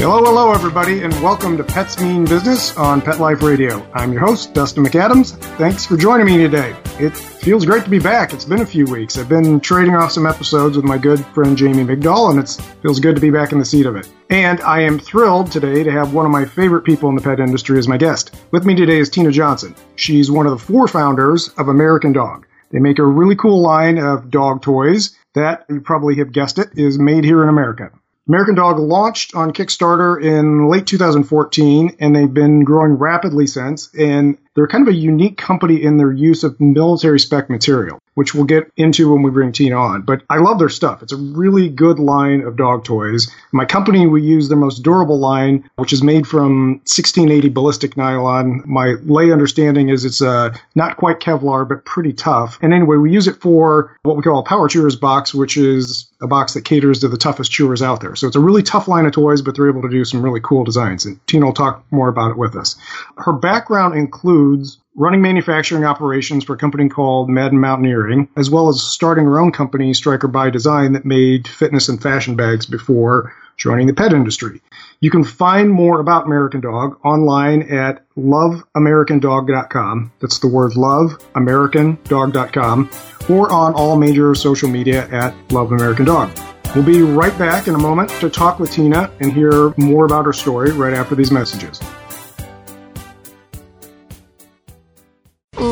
Hello, hello, everybody, and welcome to Pets Mean Business on Pet Life Radio. I'm your host, Dustin McAdams. Thanks for joining me today. It feels great to be back. It's been a few weeks. I've been trading off some episodes with my good friend Jamie Migdal, and it feels good to be back in the seat of it. And I am thrilled today to have one of my favorite people in the pet industry as my guest. With me today is Tina Johnson. She's one of the four founders of American Dog. They make a really cool line of dog toys that, you probably have guessed it, is made here in America. American Dog launched on Kickstarter in late 2014, and they've been growing rapidly since. And they're kind of a unique company in their use of military spec material, which we'll get into when we bring Tina on. But I love their stuff. It's a really good line of dog toys. My company, we use their most durable line, which is made from 1680 ballistic nylon. My lay understanding is it's uh, not quite Kevlar, but pretty tough. And anyway, we use it for what we call a power chewers box, which is a box that caters to the toughest chewers out there. So it's a really tough line of toys, but they're able to do some really cool designs. And Tina will talk more about it with us. Her background includes running manufacturing operations for a company called Madden Mountaineering, as well as starting her own company, Striker by Design, that made fitness and fashion bags before joining the pet industry. You can find more about American Dog online at loveamericandog.com. That's the word loveamericandog.com, or on all major social media at Love American Dog. We'll be right back in a moment to talk with Tina and hear more about her story right after these messages.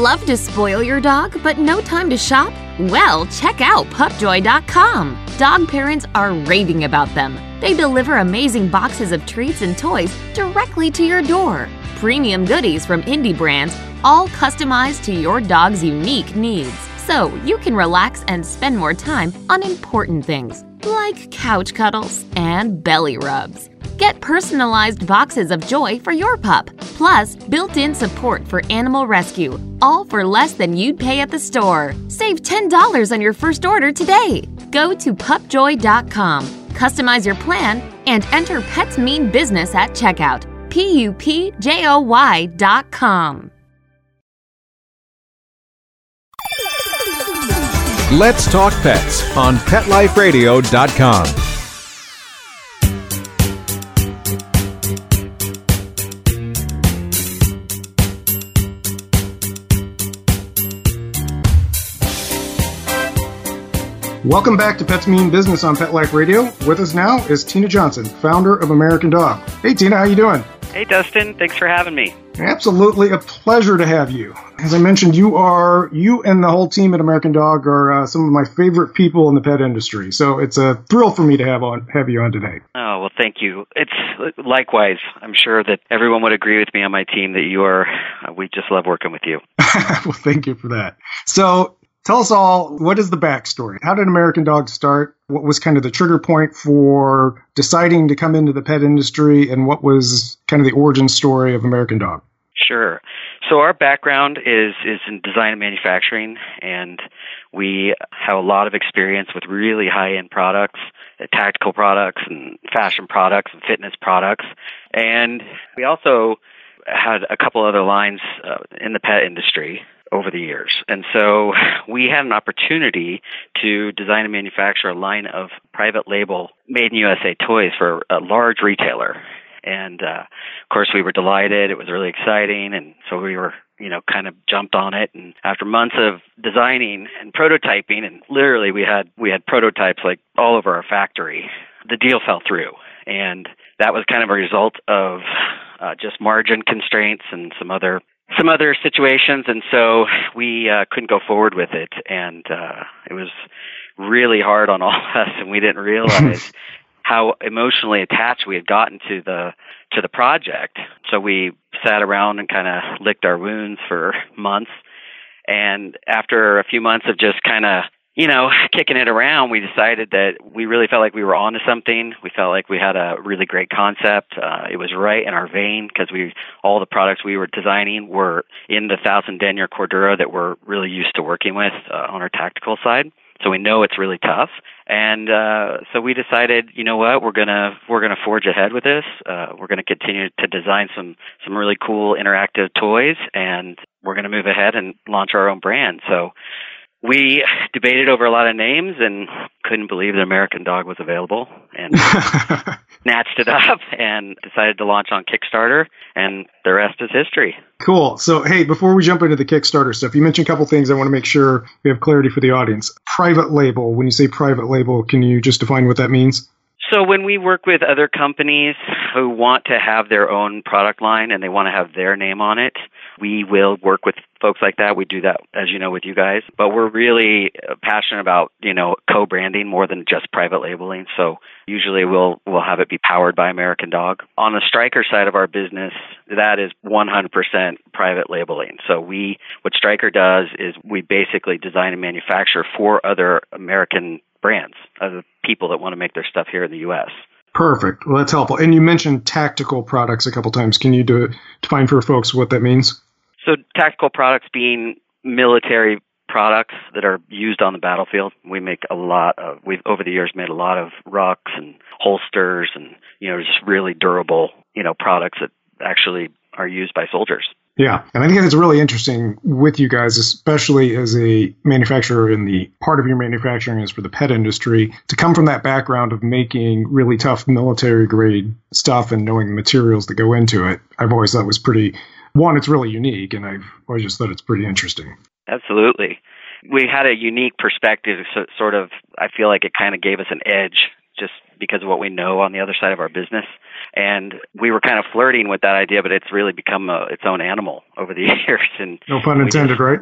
Love to spoil your dog, but no time to shop? Well, check out pupjoy.com. Dog parents are raving about them. They deliver amazing boxes of treats and toys directly to your door. Premium goodies from indie brands, all customized to your dog's unique needs. So you can relax and spend more time on important things like couch cuddles and belly rubs. Get personalized boxes of joy for your pup, plus built in support for animal rescue, all for less than you'd pay at the store. Save $10 on your first order today. Go to pupjoy.com, customize your plan, and enter Pets Mean Business at checkout. P U P J O Y.com. Let's Talk Pets on PetLifeRadio.com. Welcome back to Pets Mean Business on Pet Life Radio. With us now is Tina Johnson, founder of American Dog. Hey Tina, how you doing? Hey Dustin, thanks for having me. Absolutely a pleasure to have you. As I mentioned, you are you and the whole team at American Dog are uh, some of my favorite people in the pet industry. So it's a thrill for me to have on have you on today. Oh well, thank you. It's likewise. I'm sure that everyone would agree with me on my team that you are. Uh, we just love working with you. well, thank you for that. So Tell us all what is the backstory? How did American Dog start? What was kind of the trigger point for deciding to come into the pet industry, and what was kind of the origin story of American Dog? Sure. So our background is is in design and manufacturing, and we have a lot of experience with really high end products, tactical products, and fashion products, and fitness products, and we also had a couple other lines uh, in the pet industry over the years. And so we had an opportunity to design and manufacture a line of private label made in USA toys for a large retailer. And uh, of course, we were delighted. It was really exciting, and so we were, you know, kind of jumped on it. And after months of designing and prototyping, and literally we had we had prototypes like all over our factory, the deal fell through, and that was kind of a result of uh, just margin constraints and some other some other situations, and so we uh, couldn't go forward with it, and uh, it was really hard on all of us, and we didn't realize how emotionally attached we had gotten to the to the project. So we sat around and kind of licked our wounds for months, and after a few months of just kind of you know, kicking it around, we decided that we really felt like we were onto something. We felt like we had a really great concept. Uh, it was right in our vein because we all the products we were designing were in the thousand denier cordura that we're really used to working with uh, on our tactical side. So we know it's really tough. And uh, so we decided, you know what, we're gonna we're gonna forge ahead with this. Uh, we're gonna continue to design some some really cool interactive toys, and we're gonna move ahead and launch our own brand. So we debated over a lot of names and couldn't believe the American Dog was available and snatched it up and decided to launch on Kickstarter and the rest is history. Cool. So, hey, before we jump into the Kickstarter stuff, you mentioned a couple things I want to make sure we have clarity for the audience. Private label, when you say private label, can you just define what that means? So when we work with other companies who want to have their own product line and they want to have their name on it, we will work with folks like that. We do that, as you know, with you guys. But we're really uh, passionate about, you know, co-branding more than just private labeling. So usually we'll we'll have it be powered by American Dog. On the Striker side of our business, that is 100% private labeling. So we what Striker does is we basically design and manufacture for other American brands, other people that want to make their stuff here in the U.S. Perfect. Well, that's helpful. And you mentioned tactical products a couple times. Can you do, define for folks what that means? So, tactical products being military products that are used on the battlefield. We make a lot of. We've over the years made a lot of rucks and holsters, and you know, just really durable, you know, products that actually are used by soldiers. Yeah, and I think it's really interesting with you guys, especially as a manufacturer in the part of your manufacturing is for the pet industry, to come from that background of making really tough military grade stuff and knowing the materials that go into it. I've always thought was pretty one, it's really unique, and I've always just thought it's pretty interesting. Absolutely. We had a unique perspective, so sort of, I feel like it kind of gave us an edge just because of what we know on the other side of our business. And we were kind of flirting with that idea, but it's really become a, its own animal over the years. And no pun intended, just, right?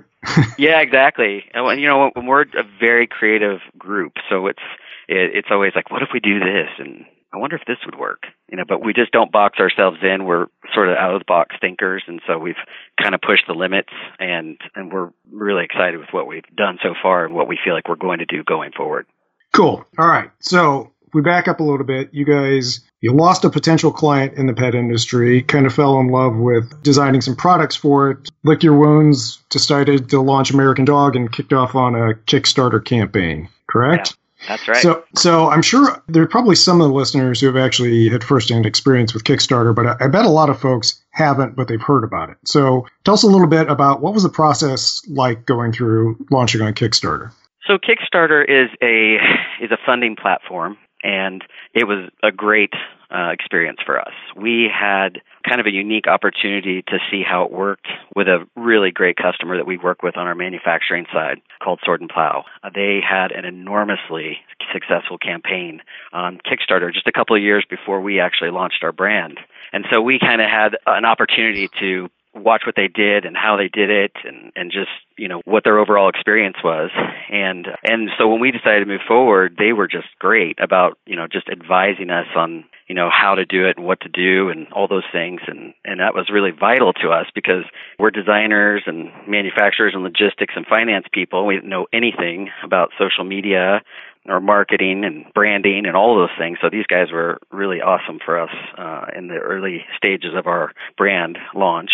yeah, exactly. And you know, we're a very creative group, so it's it, it's always like, what if we do this? And I wonder if this would work, you know, but we just don't box ourselves in. We're sort of out of the box thinkers. And so we've kind of pushed the limits and, and we're really excited with what we've done so far and what we feel like we're going to do going forward. Cool. All right. So we back up a little bit, you guys, you lost a potential client in the pet industry, kind of fell in love with designing some products for it, lick your wounds, decided to launch American Dog and kicked off on a Kickstarter campaign, correct? Yeah. That's right. So, so I'm sure there are probably some of the listeners who have actually had firsthand experience with Kickstarter, but I, I bet a lot of folks haven't, but they've heard about it. So, tell us a little bit about what was the process like going through launching on Kickstarter. So, Kickstarter is a is a funding platform, and it was a great uh, experience for us. We had kind of a unique opportunity to see how it worked with a really great customer that we work with on our manufacturing side called Sword and Plough. Uh, they had an enormously successful campaign on Kickstarter just a couple of years before we actually launched our brand. And so we kind of had an opportunity to watch what they did and how they did it and and just you know what their overall experience was and and so when we decided to move forward they were just great about you know just advising us on you know how to do it and what to do and all those things and and that was really vital to us because we're designers and manufacturers and logistics and finance people we didn't know anything about social media or marketing and branding and all those things. So these guys were really awesome for us uh, in the early stages of our brand launch.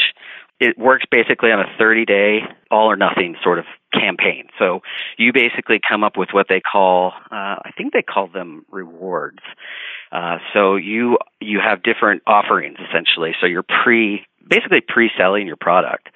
It works basically on a 30 day all or nothing sort of campaign. So you basically come up with what they call, uh, I think they call them rewards. Uh, so you you have different offerings essentially. So you're pre basically pre-selling your product.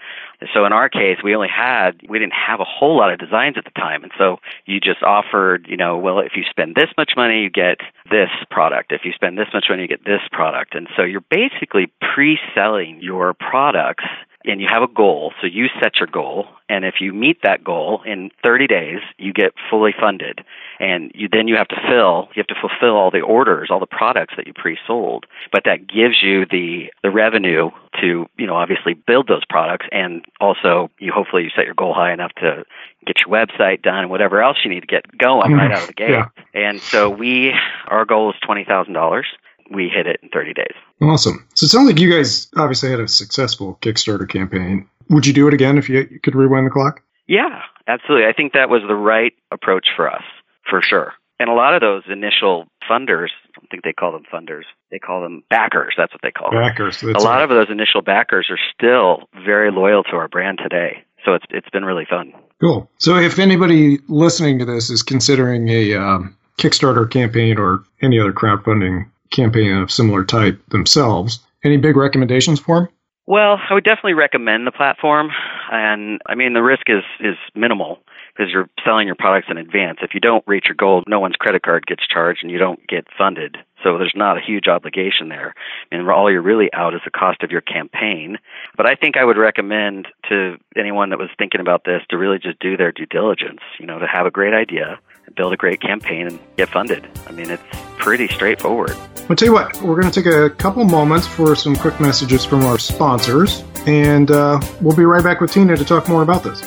So in our case, we only had we didn't have a whole lot of designs at the time, and so you just offered, you know, well, if you spend this much money, you get this product. If you spend this much money, you get this product, and so you're basically pre-selling your products and you have a goal. So you set your goal, and if you meet that goal in 30 days, you get fully funded. And you, then you have to fill, you have to fulfill all the orders, all the products that you pre-sold. But that gives you the the revenue to, you know, obviously build those products, and also you hopefully you set your goal high enough to get your website done and whatever else you need to get going mm-hmm. right out of the gate. Yeah. And so we, our goal is twenty thousand dollars we hit it in 30 days. Awesome. So it sounds like you guys obviously had a successful Kickstarter campaign. Would you do it again if you could rewind the clock? Yeah, absolutely. I think that was the right approach for us, for sure. And a lot of those initial funders, I don't think they call them funders, they call them backers. That's what they call backers, them. Backers. A lot right. of those initial backers are still very loyal to our brand today. So it's it's been really fun. Cool. So if anybody listening to this is considering a um, Kickstarter campaign or any other crowdfunding campaign of similar type themselves, any big recommendations for them? Well, I would definitely recommend the platform, and I mean the risk is is minimal because you're selling your products in advance. If you don't reach your goal, no one's credit card gets charged, and you don't get funded. So there's not a huge obligation there, and all you're really out is the cost of your campaign. But I think I would recommend to anyone that was thinking about this to really just do their due diligence. You know, to have a great idea, build a great campaign, and get funded. I mean, it's pretty straightforward. I'll tell you what, we're going to take a couple moments for some quick messages from our sponsors, and uh, we'll be right back with Tina to talk more about this.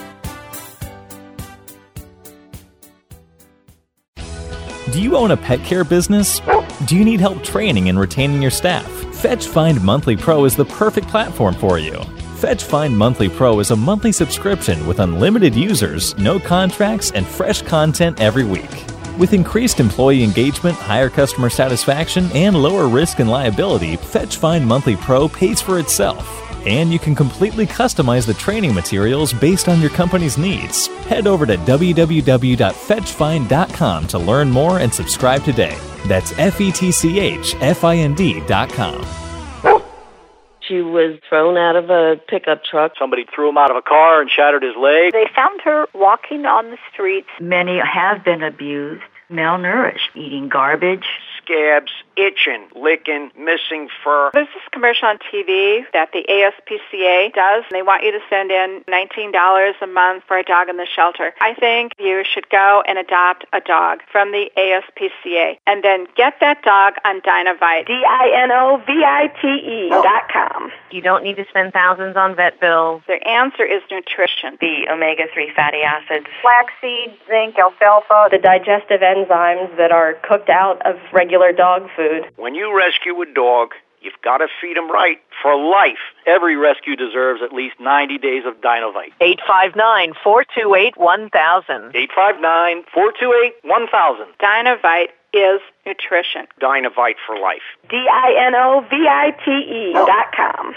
Do you own a pet care business? Do you need help training and retaining your staff? FetchFind Monthly Pro is the perfect platform for you. FetchFind Monthly Pro is a monthly subscription with unlimited users, no contracts, and fresh content every week. With increased employee engagement, higher customer satisfaction, and lower risk and liability, FetchFind Monthly Pro pays for itself. And you can completely customize the training materials based on your company's needs. Head over to www.fetchfind.com to learn more and subscribe today. That's F E T C H F I N D.com. She was thrown out of a pickup truck. Somebody threw him out of a car and shattered his leg. They found her walking on the streets. Many have been abused, malnourished, eating garbage. Scabs, itching, licking, missing fur. There's this commercial on TV that the ASPCA does. And they want you to send in $19 a month for a dog in the shelter. I think you should go and adopt a dog from the ASPCA and then get that dog on Dinovite. D-I-N-O-V-I-T-E dot com. You don't need to spend thousands on vet bills. The answer is nutrition. The omega-3 fatty acids. Flaxseed, zinc, alfalfa. The digestive enzymes that are cooked out of regular dog food. When you rescue a dog, you've got to feed him right for life. Every rescue deserves at least 90 days of Dinovite. 859-428-1000. 859-428-1000. Dinovite is nutrition. Dinovite for life. D-I-N-O-V-I-T-E oh. dot com.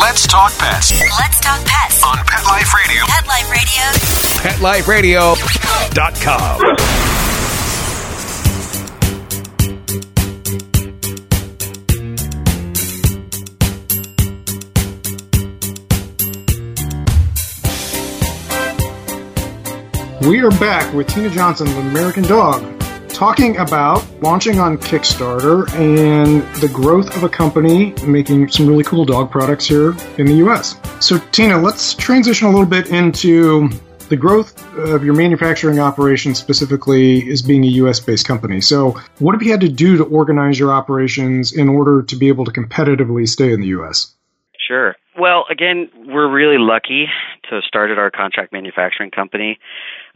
Let's talk pets Let's talk pets on Pet Life Radio. Pet Life Radio. PetLifeRadio.com. We are back with Tina Johnson of American Dog talking about launching on Kickstarter and the growth of a company making some really cool dog products here in the US. So, Tina, let's transition a little bit into the growth of your manufacturing operation specifically is being a US based company. So, what have you had to do to organize your operations in order to be able to competitively stay in the US? Sure. Well, again, we're really lucky to have started our contract manufacturing company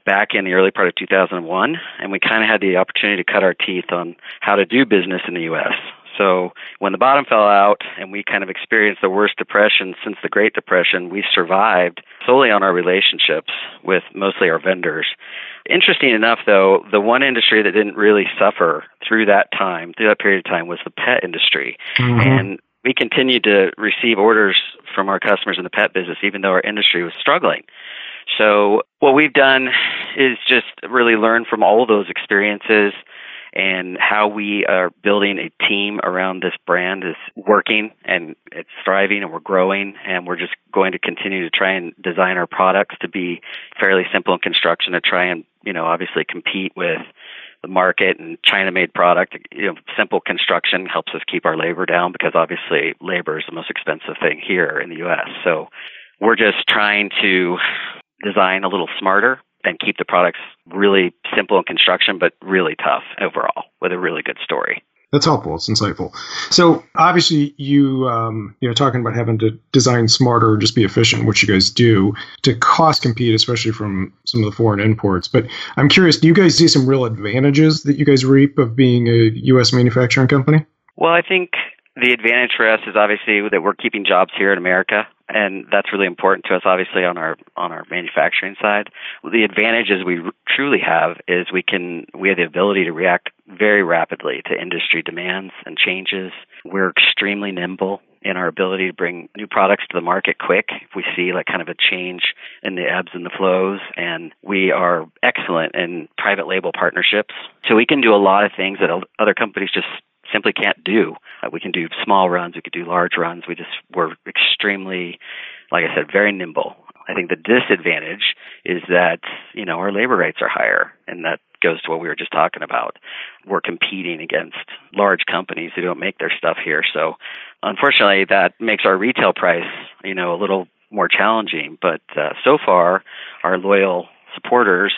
back in the early part of 2001, and we kind of had the opportunity to cut our teeth on how to do business in the U.S. So when the bottom fell out and we kind of experienced the worst depression since the Great Depression, we survived solely on our relationships with mostly our vendors. Interesting enough, though, the one industry that didn't really suffer through that time, through that period of time, was the pet industry. Mm-hmm. And we continued to receive orders from our customers in the pet business, even though our industry was struggling. So, what we've done is just really learn from all of those experiences and how we are building a team around this brand is working and it's thriving and we're growing and we're just going to continue to try and design our products to be fairly simple in construction to try and, you know, obviously compete with the market and China made product. You know, simple construction helps us keep our labor down because obviously labor is the most expensive thing here in the US. So we're just trying to design a little smarter and keep the products really simple in construction but really tough overall with a really good story. That's helpful. It's insightful. So obviously, you um, you know talking about having to design smarter just be efficient, which you guys do to cost compete, especially from some of the foreign imports. But I'm curious, do you guys see some real advantages that you guys reap of being a U.S. manufacturing company? Well, I think the advantage for us is obviously that we're keeping jobs here in America, and that's really important to us. Obviously, on our on our manufacturing side, the advantages we truly have is we can we have the ability to react very rapidly to industry demands and changes. We're extremely nimble. in our ability to bring new products to the market quick if we see like kind of a change in the ebbs and the flows. And we are excellent in private label partnerships. So we can do a lot of things that other companies just simply can't do. Uh, we can do small runs, we could do large runs. We just we're extremely, like I said, very nimble. I think the disadvantage is that you know our labor rates are higher, and that goes to what we were just talking about. We're competing against large companies who don't make their stuff here, so unfortunately, that makes our retail price you know a little more challenging. But uh, so far, our loyal supporters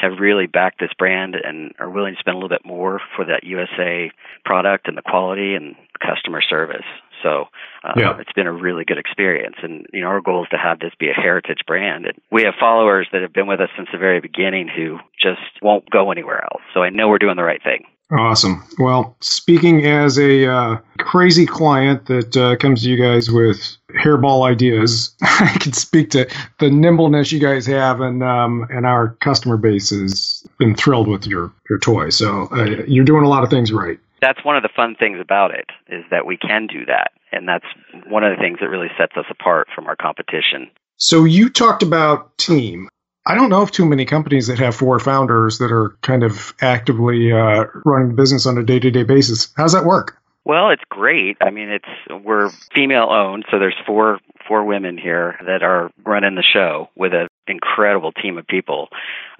have really backed this brand and are willing to spend a little bit more for that USA product and the quality and customer service. So uh, yeah. it's been a really good experience. And you know, our goal is to have this be a heritage brand. And we have followers that have been with us since the very beginning who just won't go anywhere else. So I know we're doing the right thing. Awesome. Well, speaking as a uh, crazy client that uh, comes to you guys with hairball ideas, I can speak to the nimbleness you guys have, and um, and our customer base has been thrilled with your your toy. So uh, you're doing a lot of things right. That's one of the fun things about it is that we can do that, and that's one of the things that really sets us apart from our competition. So you talked about team. I don't know of too many companies that have four founders that are kind of actively uh, running the business on a day to day basis. How's that work? Well, it's great. I mean, it's we're female owned, so there's four four women here that are running the show with an incredible team of people.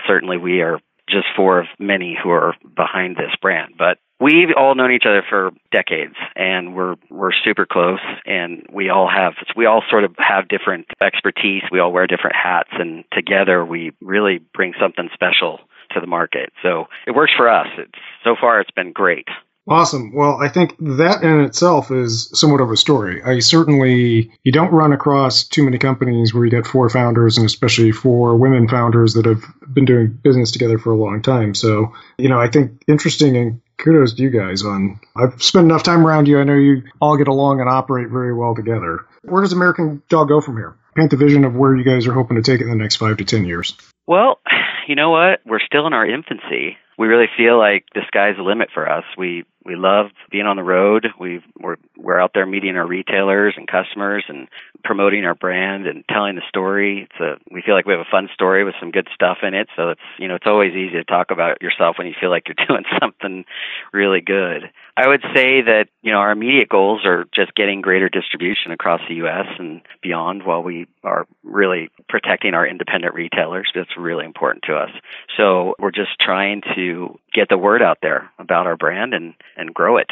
Certainly, we are just four of many who are behind this brand, but we've all known each other for decades and we're we're super close and we all have we all sort of have different expertise we all wear different hats and together we really bring something special to the market so it works for us it's so far it's been great Awesome. Well, I think that in itself is somewhat of a story. I certainly, you don't run across too many companies where you get four founders and especially four women founders that have been doing business together for a long time. So, you know, I think interesting and kudos to you guys on I've spent enough time around you. I know you all get along and operate very well together. Where does American Dog go from here? Paint the vision of where you guys are hoping to take it in the next five to ten years. Well, you know what? We're still in our infancy. We really feel like the sky's the limit for us. We we love being on the road. we we're we're out there meeting our retailers and customers and promoting our brand and telling the story. It's a we feel like we have a fun story with some good stuff in it. So it's you know it's always easy to talk about yourself when you feel like you're doing something really good. I would say that you know our immediate goals are just getting greater distribution across the U.S. and beyond, while we are really protecting our independent retailers. That's really important to us. So we're just trying to get the word out there about our brand and and grow it.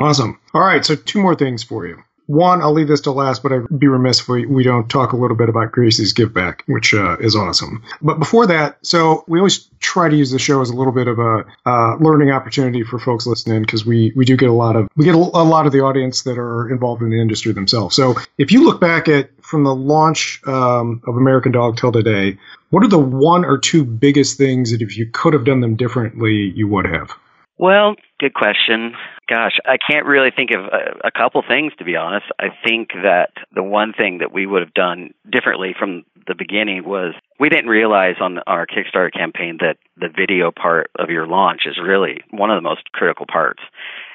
Awesome. All right, so two more things for you. One, I'll leave this to last, but I'd be remiss if we, we don't talk a little bit about Gracie's Give Back, which uh, is awesome. But before that, so we always try to use the show as a little bit of a uh, learning opportunity for folks listening because we, we do get a lot of we get a, lot of the audience that are involved in the industry themselves. So if you look back at from the launch um, of American Dog till today, what are the one or two biggest things that if you could have done them differently, you would have? Well, good question. Gosh, I can't really think of a, a, couple things to be honest. I think that the one thing that we would have done differently from the beginning was we didn't realize on our Kickstarter campaign that the video part of your launch is really one of the most critical parts.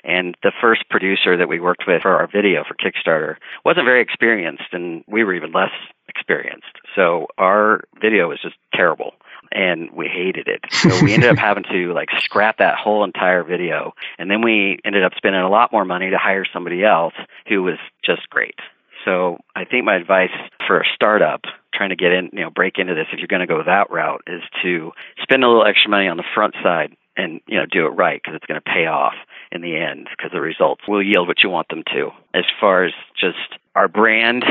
And the first producer that we worked with for our video for Kickstarter wasn't very experienced, and we were even less experienced. So our video was just terrible and we hated it. So we ended up having to like scrap that whole entire video. And then we ended up spending a lot more money to hire somebody else who was just great. So I think my advice for a startup trying to get in, you know, break into this if you're going to go that route is to spend a little extra money on the front side and, you know, do it right because it's going to pay off in the end because the results will yield what you want them to. As far as just our brand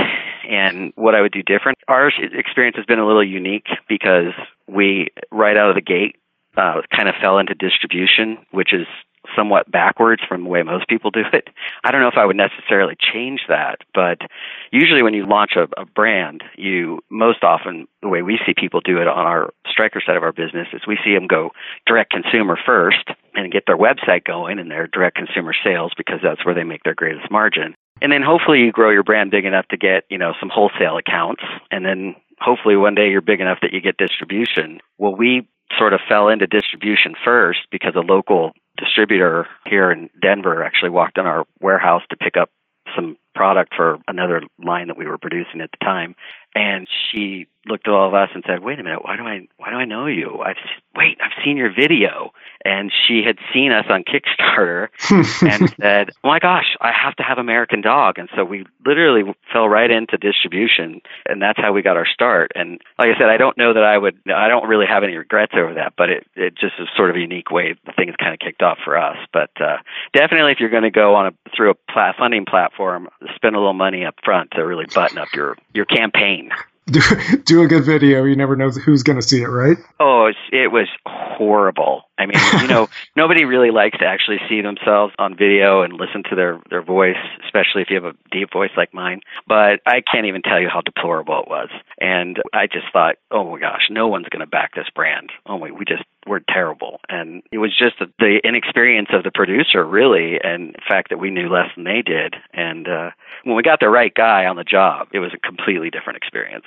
and what I would do different, our experience has been a little unique because we, right out of the gate, uh, kind of fell into distribution, which is somewhat backwards from the way most people do it. I don't know if I would necessarily change that, but usually when you launch a, a, brand, you most often, the way we see people do it on our striker side of our business is we see them go direct consumer first and get their website going and their direct consumer sales because that's where they make their greatest margin. And then hopefully you grow your brand big enough to get, you know, some wholesale accounts and then hopefully one day you're big enough that you get distribution. Well, we sort of fell into distribution first because a local distributor here in Denver actually walked in our warehouse to pick up some product for another line that we were producing at the time. And she looked at all of us and said, "Wait a minute, why do I why do I know you? I've wait, I've seen your video." And she had seen us on Kickstarter and said, "Oh my gosh, I have to have American Dog." And so we literally fell right into distribution, and that's how we got our start. And like I said, I don't know that I would I don't really have any regrets over that, but it it just is sort of a unique way the things kind of kicked off for us. But uh definitely if you're going to go on a through a plat- funding platform, spend a little money up front to really button up your your campaign. Do, do a good video. You never know who's going to see it, right? Oh, it was horrible. I mean, you know, nobody really likes to actually see themselves on video and listen to their their voice, especially if you have a deep voice like mine. But I can't even tell you how deplorable it was. And I just thought, oh my gosh, no one's going to back this brand. Oh, we we just we're terrible. And it was just the, the inexperience of the producer, really, and the fact that we knew less than they did. And uh, when we got the right guy on the job, it was a completely different experience.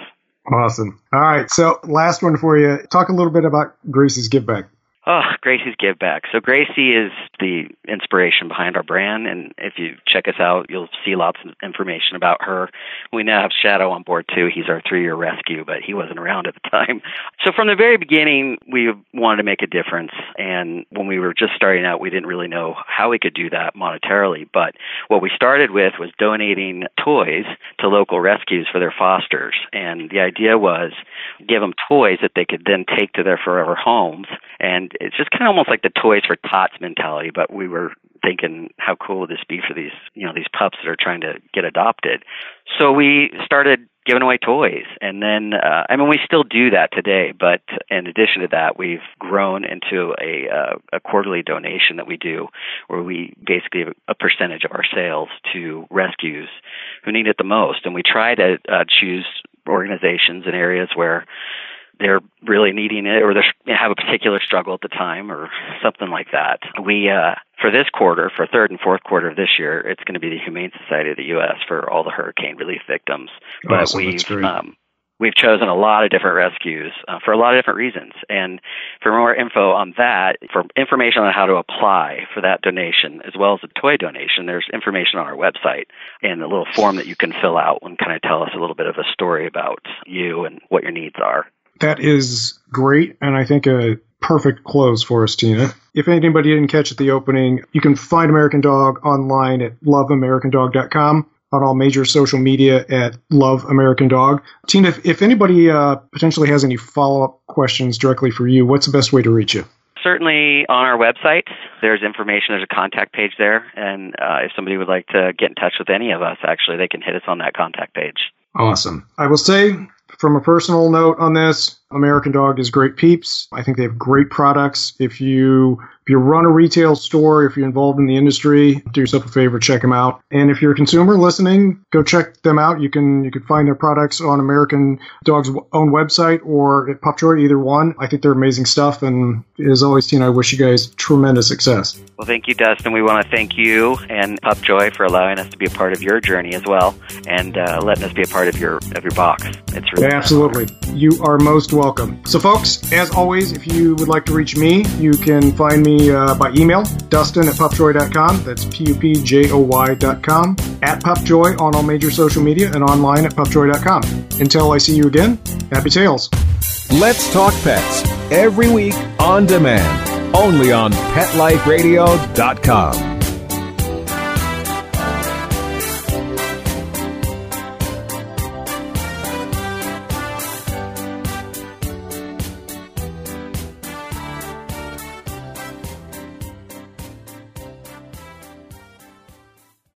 Awesome. All right. So, last one for you. Talk a little bit about Gracie's Give Back. Oh, Gracie's Give Back. So Gracie is the inspiration behind our brand, and if you check us out, you'll see lots of information about her. We now have Shadow on board too. He's our three-year rescue, but he wasn't around at the time. So from the very beginning, we wanted to make a difference, and when we were just starting out, we didn't really know how we could do that monetarily. But what we started with was donating toys to local rescues for their fosters, and the idea was give them toys that they could then take to their forever homes and it's just kind of almost like the toys for tots mentality but we were thinking how cool would this be for these you know these pups that are trying to get adopted. So we started giving away toys and then uh, i mean we still do that today but in addition to that we've grown into a uh, a quarterly donation that we do where we basically a percentage of our sales to rescues who need it the most. And we try to uh, choose organizations and areas where they're really needing it or they have a particular struggle at the time or something like that. We uh for this quarter, for third and fourth quarter of this year, it's going to be the Humane Society of the US for all the hurricane relief victims. But awesome. we've um we've chosen a lot of different rescues uh, for a lot of different reasons. And for more info on that, for information on how to apply for that donation, as well as the toy donation, there's information on our website and a little form that you can fill out and kind of tell us a little bit of a story about you and what your needs are. That is great, and I think a perfect close for us, Tina. If anybody didn't catch at the opening, you can find American Dog online at loveamericandog.com, on all major social media at Love American Dog. Tina, if, if anybody uh, potentially has any follow up questions directly for you, what's the best way to reach you? Certainly on our website, there's information, there's a contact page there, and uh, if somebody would like to get in touch with any of us, actually, they can hit us on that contact page. Awesome. I will say, from a personal note on this, American Dog is great peeps. I think they have great products. If you if you run a retail store, if you're involved in the industry, do yourself a favor, check them out. And if you're a consumer listening, go check them out. You can you can find their products on American Dog's own website or at Pupjoy, either one. I think they're amazing stuff. And as always, Tina, I wish you guys tremendous success. Well, thank you, Dustin. We want to thank you and Pupjoy for allowing us to be a part of your journey as well, and uh, letting us be a part of your of your box. It's really absolutely. You are most welcome. So, folks, as always, if you would like to reach me, you can find me uh, by email, dustin at pupjoy.com. That's P U P J O Y.com. At Pupjoy on all major social media and online at pupjoy.com. Until I see you again, happy tails. Let's Talk Pets every week on demand, only on PetLifeRadio.com.